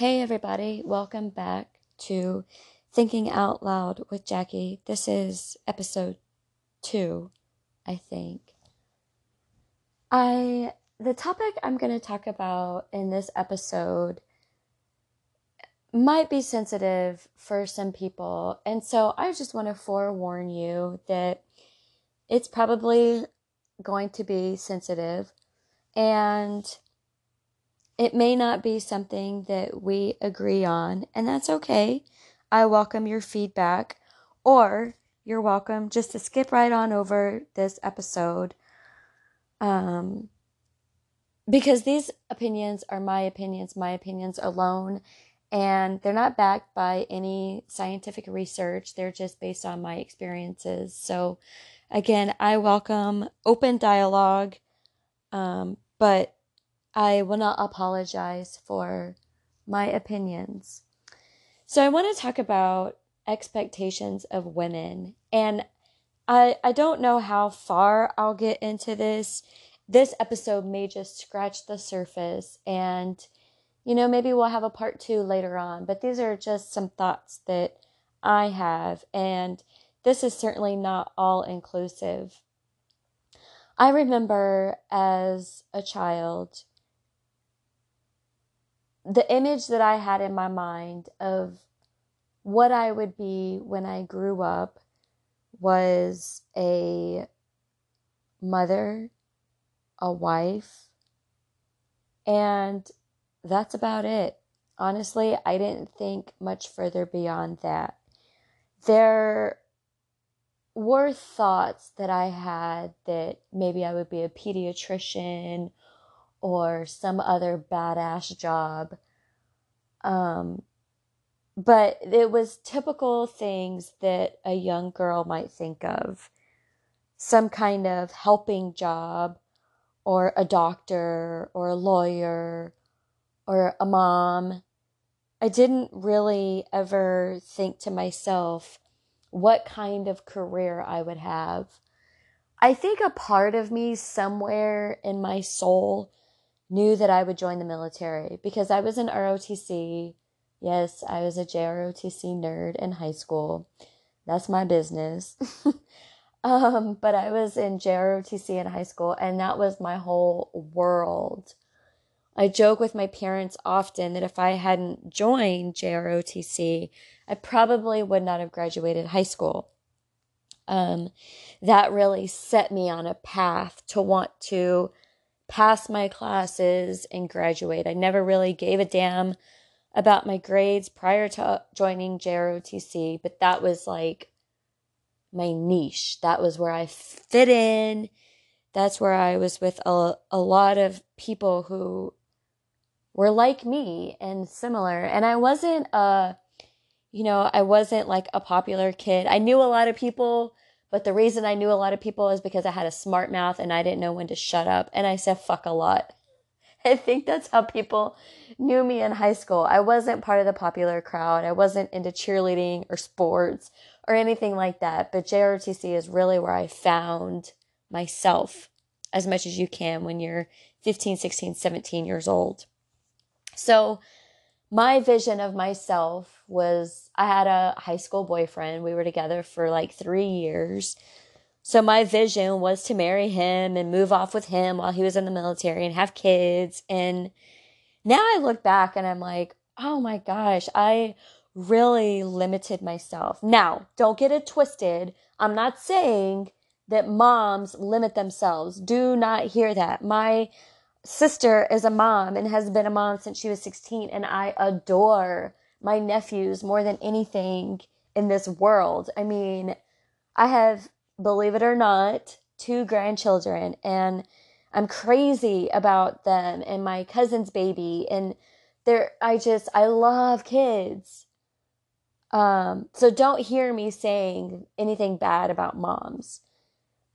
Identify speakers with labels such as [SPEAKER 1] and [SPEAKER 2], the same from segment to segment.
[SPEAKER 1] Hey, everybody, welcome back to Thinking Out Loud with Jackie. This is episode two, I think. I the topic I'm going to talk about in this episode might be sensitive for some people, and so I just want to forewarn you that it's probably going to be sensitive and it may not be something that we agree on, and that's okay. I welcome your feedback, or you're welcome just to skip right on over this episode. Um, because these opinions are my opinions, my opinions alone, and they're not backed by any scientific research. They're just based on my experiences. So, again, I welcome open dialogue, um, but I will not apologize for my opinions. So I want to talk about expectations of women. And I I don't know how far I'll get into this. This episode may just scratch the surface and you know, maybe we'll have a part 2 later on, but these are just some thoughts that I have and this is certainly not all inclusive. I remember as a child the image that I had in my mind of what I would be when I grew up was a mother, a wife, and that's about it. Honestly, I didn't think much further beyond that. There were thoughts that I had that maybe I would be a pediatrician or some other badass job. Um, but it was typical things that a young girl might think of some kind of helping job, or a doctor, or a lawyer, or a mom. I didn't really ever think to myself what kind of career I would have. I think a part of me somewhere in my soul knew that I would join the military because I was in ROTC. Yes, I was a JROTC nerd in high school. That's my business. um, but I was in JROTC in high school, and that was my whole world. I joke with my parents often that if I hadn't joined JROTC, I probably would not have graduated high school. Um, that really set me on a path to want to pass my classes and graduate. I never really gave a damn about my grades prior to joining JROTC, but that was like my niche. That was where I fit in. That's where I was with a, a lot of people who were like me and similar. And I wasn't a, you know, I wasn't like a popular kid. I knew a lot of people but the reason I knew a lot of people is because I had a smart mouth and I didn't know when to shut up. And I said fuck a lot. I think that's how people knew me in high school. I wasn't part of the popular crowd. I wasn't into cheerleading or sports or anything like that. But JROTC is really where I found myself as much as you can when you're 15, 16, 17 years old. So my vision of myself was I had a high school boyfriend. We were together for like three years. So my vision was to marry him and move off with him while he was in the military and have kids. And now I look back and I'm like, oh my gosh, I really limited myself. Now, don't get it twisted. I'm not saying that moms limit themselves. Do not hear that. My sister is a mom and has been a mom since she was 16 and I adore my nephews more than anything in this world. I mean, I have, believe it or not, two grandchildren and I'm crazy about them and my cousin's baby and they're I just I love kids. Um so don't hear me saying anything bad about moms.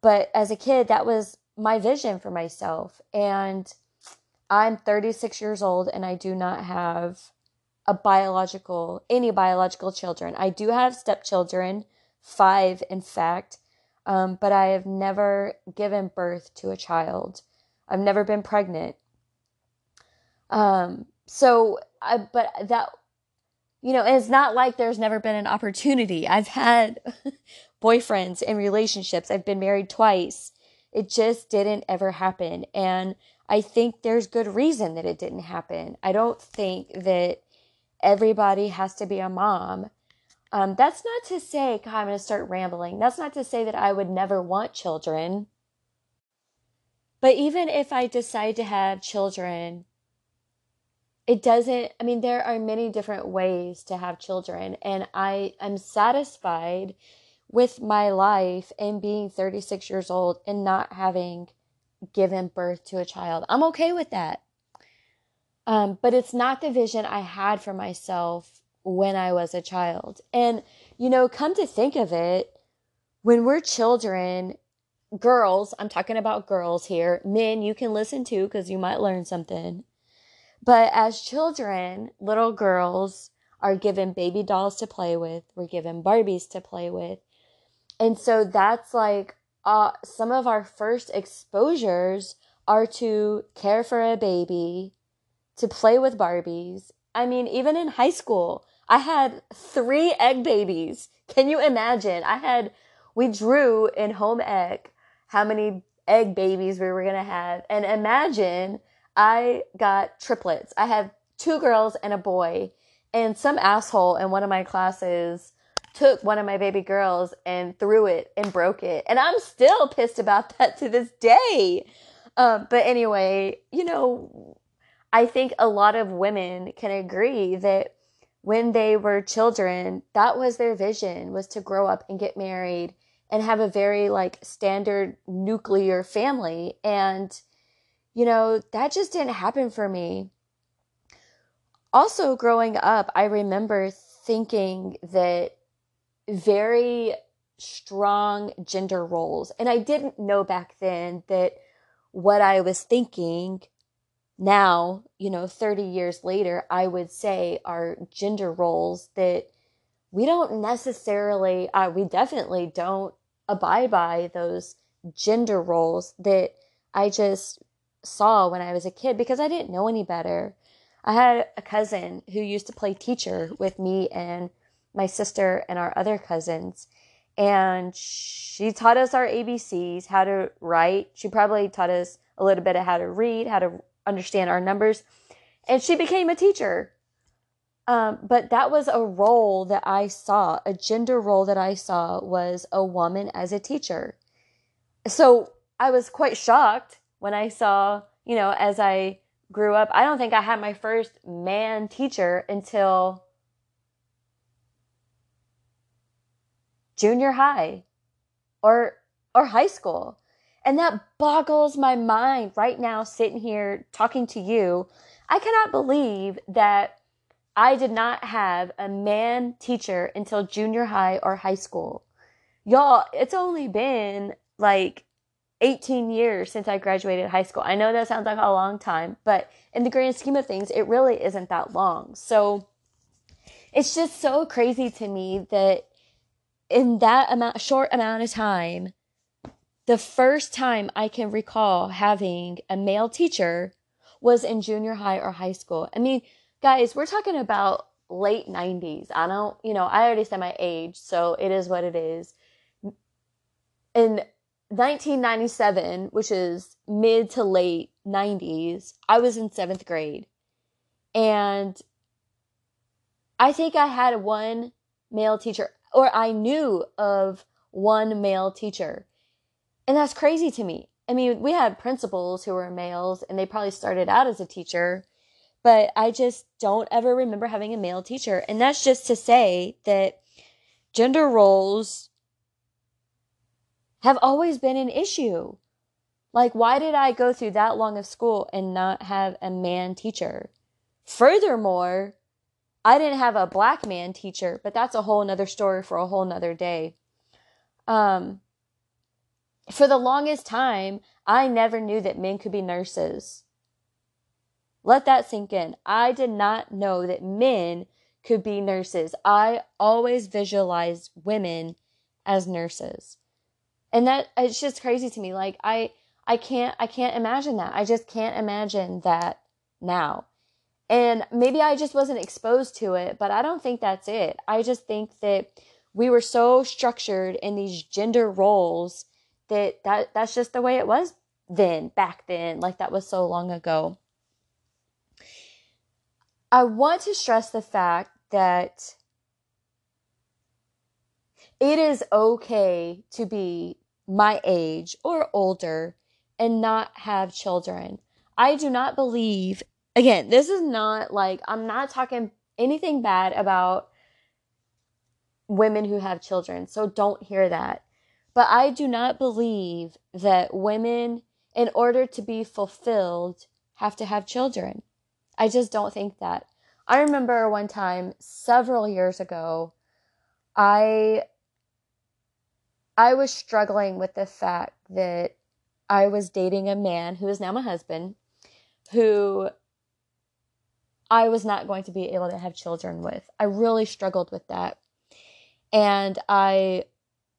[SPEAKER 1] But as a kid that was my vision for myself. And I'm 36 years old and I do not have a biological, any biological children. I do have stepchildren, five in fact, um, but I have never given birth to a child. I've never been pregnant. Um, so I, but that, you know, it's not like there's never been an opportunity. I've had boyfriends and relationships. I've been married twice. It just didn't ever happen. And I think there's good reason that it didn't happen. I don't think that everybody has to be a mom. Um, that's not to say, God, I'm going to start rambling. That's not to say that I would never want children. But even if I decide to have children, it doesn't, I mean, there are many different ways to have children. And I am satisfied with my life and being 36 years old and not having given birth to a child. I'm okay with that. Um, but it's not the vision I had for myself when I was a child. And, you know, come to think of it, when we're children, girls, I'm talking about girls here, men, you can listen to because you might learn something. But as children, little girls are given baby dolls to play with, we're given Barbies to play with. And so that's like uh, some of our first exposures are to care for a baby, to play with Barbies. I mean, even in high school, I had three egg babies. Can you imagine? I had, we drew in home ec how many egg babies we were going to have. And imagine I got triplets. I have two girls and a boy. And some asshole in one of my classes took one of my baby girls and threw it and broke it. And I'm still pissed about that to this day. Um, but anyway, you know, I think a lot of women can agree that when they were children, that was their vision was to grow up and get married and have a very like standard nuclear family. And, you know, that just didn't happen for me. Also, growing up, I remember thinking that very strong gender roles. And I didn't know back then that what I was thinking now, you know, 30 years later, I would say are gender roles that we don't necessarily, uh, we definitely don't abide by those gender roles that I just saw when I was a kid because I didn't know any better. I had a cousin who used to play teacher with me and my sister and our other cousins. And she taught us our ABCs, how to write. She probably taught us a little bit of how to read, how to understand our numbers. And she became a teacher. Um, but that was a role that I saw, a gender role that I saw was a woman as a teacher. So I was quite shocked when I saw, you know, as I grew up. I don't think I had my first man teacher until junior high or or high school. And that boggles my mind right now sitting here talking to you. I cannot believe that I did not have a man teacher until junior high or high school. Y'all, it's only been like 18 years since I graduated high school. I know that sounds like a long time, but in the grand scheme of things, it really isn't that long. So it's just so crazy to me that in that amount short amount of time the first time i can recall having a male teacher was in junior high or high school. I mean guys we're talking about late 90s i don't you know i already said my age so it is what it is. In 1997 which is mid to late 90s i was in seventh grade. And i think i had one male teacher or I knew of one male teacher. And that's crazy to me. I mean, we had principals who were males and they probably started out as a teacher, but I just don't ever remember having a male teacher. And that's just to say that gender roles have always been an issue. Like, why did I go through that long of school and not have a man teacher? Furthermore, I didn't have a black man teacher, but that's a whole nother story for a whole nother day. Um, for the longest time, I never knew that men could be nurses. Let that sink in. I did not know that men could be nurses. I always visualized women as nurses. And that it's just crazy to me. Like I I can't I can't imagine that. I just can't imagine that now. And maybe I just wasn't exposed to it, but I don't think that's it. I just think that we were so structured in these gender roles that, that that's just the way it was then, back then. Like that was so long ago. I want to stress the fact that it is okay to be my age or older and not have children. I do not believe, again, this is not like, I'm not talking anything bad about women who have children, so don't hear that. But I do not believe that women, in order to be fulfilled, have to have children. I just don't think that. I remember one time several years ago, I I was struggling with the fact that I was dating a man who is now my husband, who I was not going to be able to have children with. I really struggled with that. And I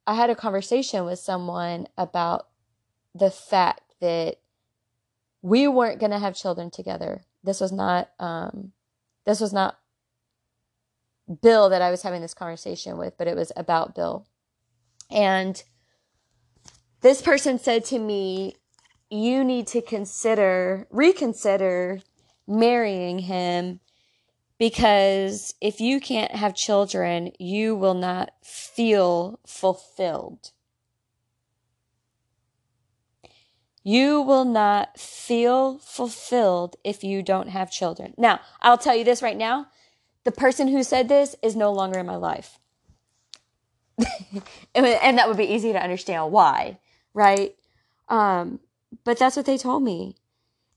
[SPEAKER 1] I had a conversation with someone about the fact that we weren't going to have children together. This was not um this was not Bill that I was having this conversation with, but it was about Bill. And this person said to me, You need to consider, reconsider marrying him because if you can't have children, you will not feel fulfilled. You will not feel fulfilled if you don't have children. Now, I'll tell you this right now the person who said this is no longer in my life. and that would be easy to understand why, right? Um, but that's what they told me.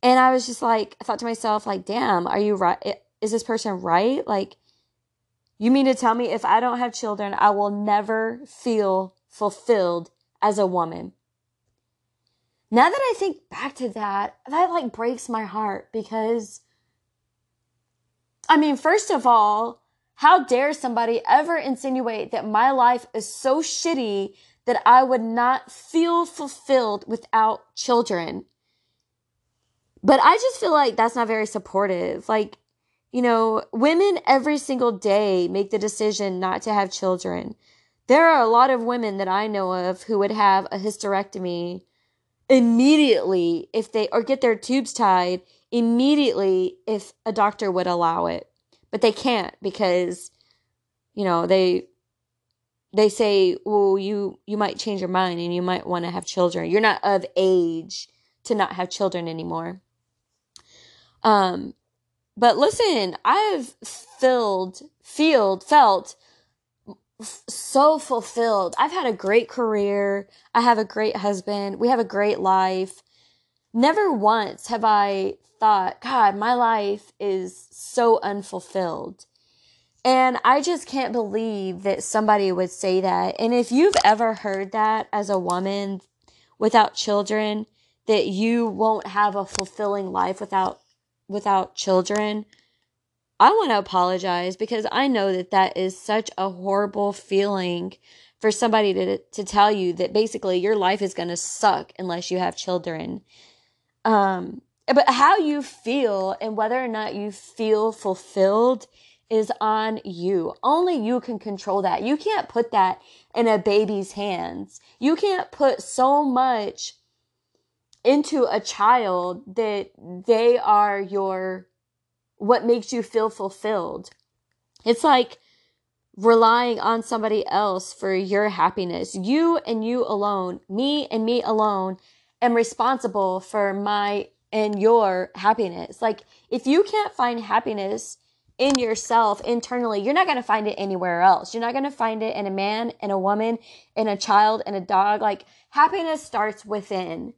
[SPEAKER 1] And I was just like, I thought to myself, like, damn, are you right? Is this person right? Like, you mean to tell me if I don't have children, I will never feel fulfilled as a woman? Now that I think back to that, that like breaks my heart because, I mean, first of all, how dare somebody ever insinuate that my life is so shitty that I would not feel fulfilled without children? But I just feel like that's not very supportive. Like, you know, women every single day make the decision not to have children. There are a lot of women that I know of who would have a hysterectomy immediately if they, or get their tubes tied immediately if a doctor would allow it but they can't because you know they they say well you you might change your mind and you might want to have children you're not of age to not have children anymore um but listen i've filled filled felt so fulfilled i've had a great career i have a great husband we have a great life never once have i thought, God, my life is so unfulfilled. And I just can't believe that somebody would say that. And if you've ever heard that as a woman without children, that you won't have a fulfilling life without without children, I want to apologize because I know that that is such a horrible feeling for somebody to to tell you that basically your life is going to suck unless you have children. Um but how you feel and whether or not you feel fulfilled is on you. Only you can control that. You can't put that in a baby's hands. You can't put so much into a child that they are your what makes you feel fulfilled. It's like relying on somebody else for your happiness. You and you alone, me and me alone, am responsible for my and your happiness. Like, if you can't find happiness in yourself internally, you're not going to find it anywhere else. You're not going to find it in a man, in a woman, in a child, in a dog. Like, happiness starts within.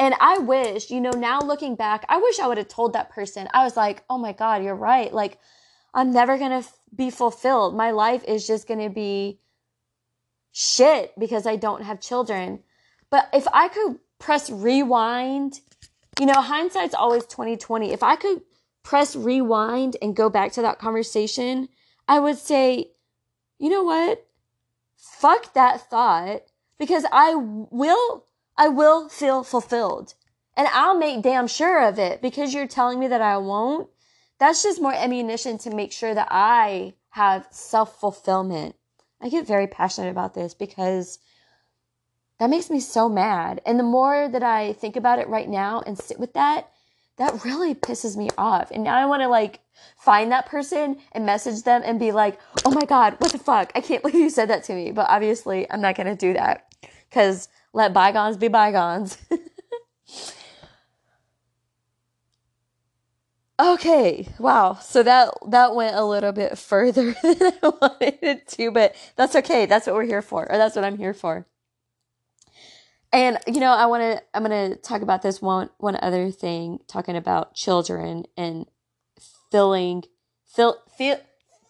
[SPEAKER 1] And I wish, you know, now looking back, I wish I would have told that person. I was like, oh my God, you're right. Like, I'm never going to f- be fulfilled. My life is just going to be shit because I don't have children. But if I could press rewind you know, hindsight's always 2020. If I could press rewind and go back to that conversation, I would say, you know what? Fuck that thought because I will, I will feel fulfilled and I'll make damn sure of it because you're telling me that I won't. that's just more ammunition to make sure that I have self fulfillment. I get very passionate about this because that makes me so mad. And the more that I think about it right now and sit with that, that really pisses me off. And now I want to like find that person and message them and be like, oh my God, what the fuck? I can't believe you said that to me. But obviously, I'm not going to do that because let bygones be bygones. okay, wow. So that that went a little bit further than I wanted it to, but that's okay. That's what we're here for, or that's what I'm here for. And you know, I want to I'm going to talk about this one one other thing talking about children and filling feel, feel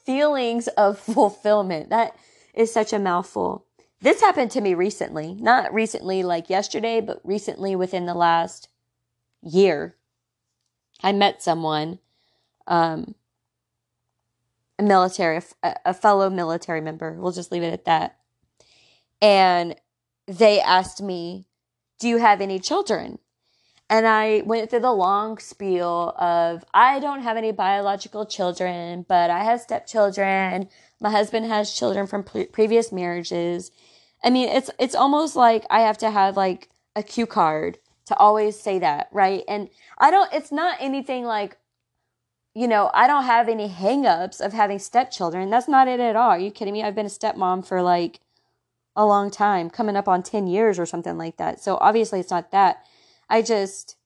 [SPEAKER 1] feelings of fulfillment. That is such a mouthful. This happened to me recently. Not recently like yesterday, but recently within the last year. I met someone um a military a, a fellow military member. We'll just leave it at that. And they asked me, Do you have any children? And I went through the long spiel of, I don't have any biological children, but I have stepchildren. My husband has children from pre- previous marriages. I mean, it's, it's almost like I have to have like a cue card to always say that, right? And I don't, it's not anything like, you know, I don't have any hangups of having stepchildren. That's not it at all. Are you kidding me? I've been a stepmom for like a long time, coming up on 10 years or something like that. So obviously it's not that. I just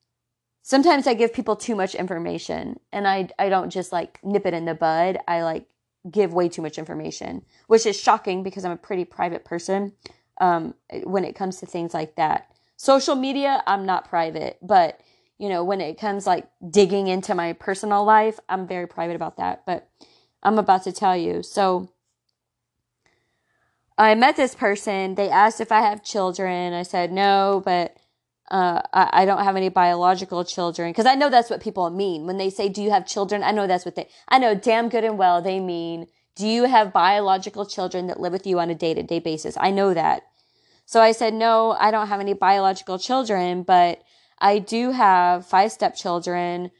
[SPEAKER 1] sometimes I give people too much information and I I don't just like nip it in the bud. I like give way too much information, which is shocking because I'm a pretty private person um, when it comes to things like that. Social media, I'm not private, but you know, when it comes like digging into my personal life, I'm very private about that. But I'm about to tell you. So I met this person. They asked if I have children. I said no, but uh, I, I, don't have any biological children because I know that's what people mean when they say, "Do you have children?" I know that's what they. I know damn good and well they mean, "Do you have biological children that live with you on a day to day basis?" I know that. So I said, "No, I don't have any biological children, but I do have five stepchildren."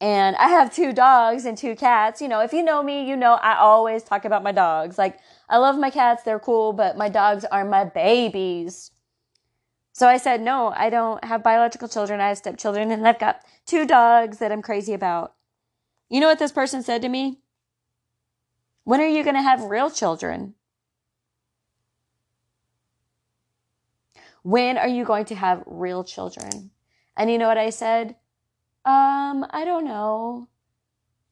[SPEAKER 1] And I have two dogs and two cats. You know, if you know me, you know I always talk about my dogs. Like I love my cats, they're cool, but my dogs are my babies. So I said, no, I don't have biological children. I have stepchildren and I've got two dogs that I'm crazy about. You know what this person said to me? When are you going to have real children? When are you going to have real children? And you know what I said? Um, I don't know.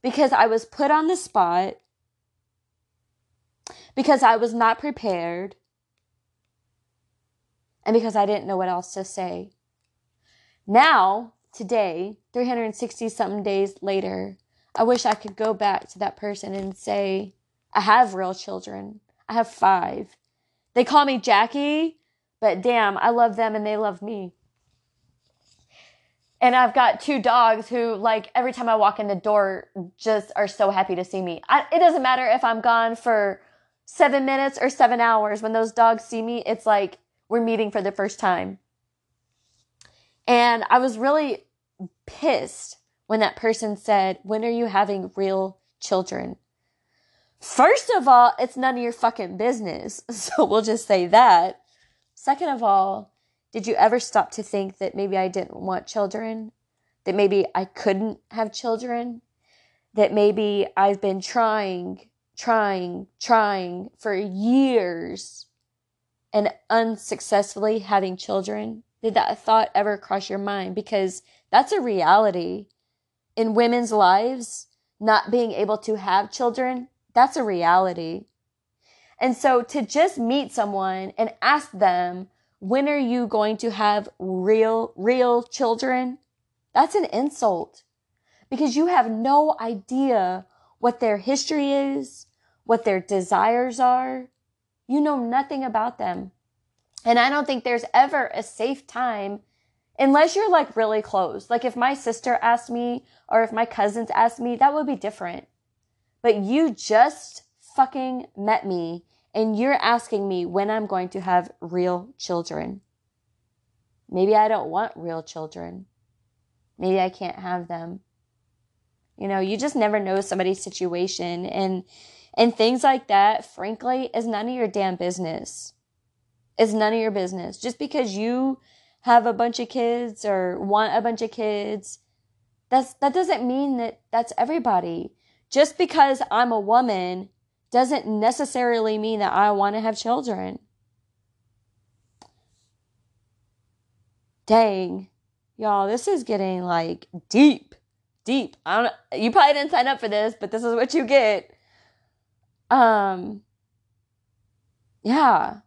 [SPEAKER 1] Because I was put on the spot because I was not prepared and because I didn't know what else to say. Now, today, 360 something days later, I wish I could go back to that person and say, I have real children. I have five. They call me Jackie, but damn, I love them and they love me. And I've got two dogs who, like, every time I walk in the door, just are so happy to see me. I, it doesn't matter if I'm gone for seven minutes or seven hours, when those dogs see me, it's like we're meeting for the first time. And I was really pissed when that person said, When are you having real children? First of all, it's none of your fucking business. So we'll just say that. Second of all, did you ever stop to think that maybe I didn't want children? That maybe I couldn't have children? That maybe I've been trying trying, trying for years and unsuccessfully having children? Did that thought ever cross your mind? Because that's a reality in women's lives. Not being able to have children, that's a reality. And so to just meet someone and ask them, when are you going to have real, real children? That's an insult because you have no idea what their history is, what their desires are. You know nothing about them. And I don't think there's ever a safe time unless you're like really close. Like if my sister asked me or if my cousins asked me, that would be different. But you just fucking met me and you're asking me when I'm going to have real children. Maybe I don't want real children. Maybe I can't have them. You know, you just never know somebody's situation and and things like that, frankly, is none of your damn business. It's none of your business. Just because you have a bunch of kids or want a bunch of kids, that's that doesn't mean that that's everybody. Just because I'm a woman doesn't necessarily mean that I want to have children. Dang. Y'all, this is getting like deep. Deep. I don't you probably didn't sign up for this, but this is what you get. Um yeah.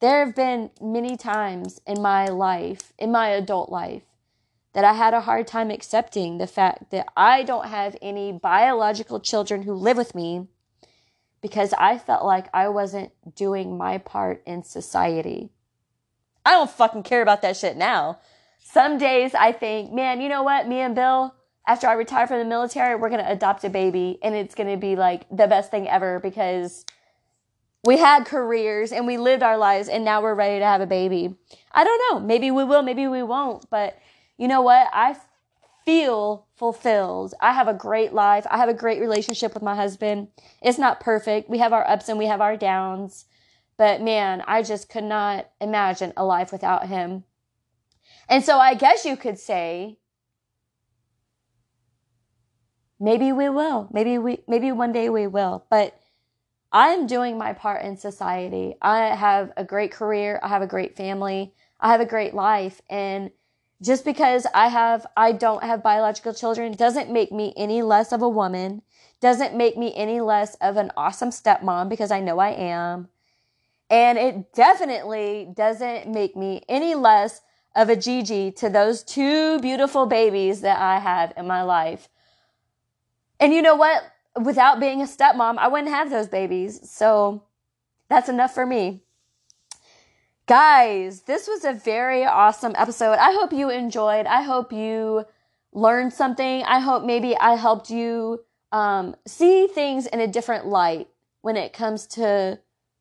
[SPEAKER 1] There have been many times in my life, in my adult life, that I had a hard time accepting the fact that I don't have any biological children who live with me because I felt like I wasn't doing my part in society. I don't fucking care about that shit now. Some days I think, man, you know what? Me and Bill, after I retire from the military, we're going to adopt a baby and it's going to be like the best thing ever because we had careers and we lived our lives and now we're ready to have a baby. I don't know. Maybe we will, maybe we won't, but you know what? I feel fulfilled. I have a great life. I have a great relationship with my husband. It's not perfect. We have our ups and we have our downs. But man, I just could not imagine a life without him. And so I guess you could say, maybe we will. Maybe we, maybe one day we will. But I'm doing my part in society. I have a great career. I have a great family. I have a great life. And just because I have, I don't have biological children doesn't make me any less of a woman, doesn't make me any less of an awesome stepmom because I know I am. And it definitely doesn't make me any less of a Gigi to those two beautiful babies that I have in my life. And you know what? Without being a stepmom, I wouldn't have those babies. So that's enough for me. Guys, this was a very awesome episode. I hope you enjoyed. I hope you learned something. I hope maybe I helped you um, see things in a different light when it comes to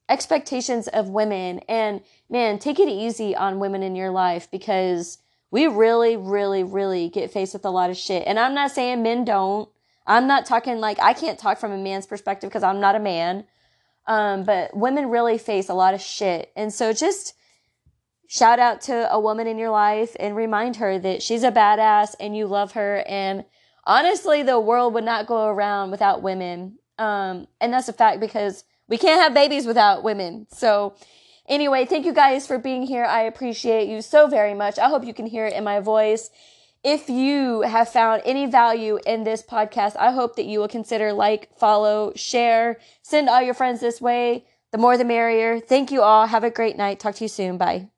[SPEAKER 1] expectations of women. And man, take it easy on women in your life because we really, really, really get faced with a lot of shit. And I'm not saying men don't. I'm not talking like I can't talk from a man's perspective because I'm not a man. Um, but women really face a lot of shit. And so just shout out to a woman in your life and remind her that she's a badass and you love her. And honestly, the world would not go around without women. Um, and that's a fact because we can't have babies without women. So anyway, thank you guys for being here. I appreciate you so very much. I hope you can hear it in my voice. If you have found any value in this podcast, I hope that you will consider like, follow, share, send all your friends this way. The more the merrier. Thank you all. Have a great night. Talk to you soon. Bye.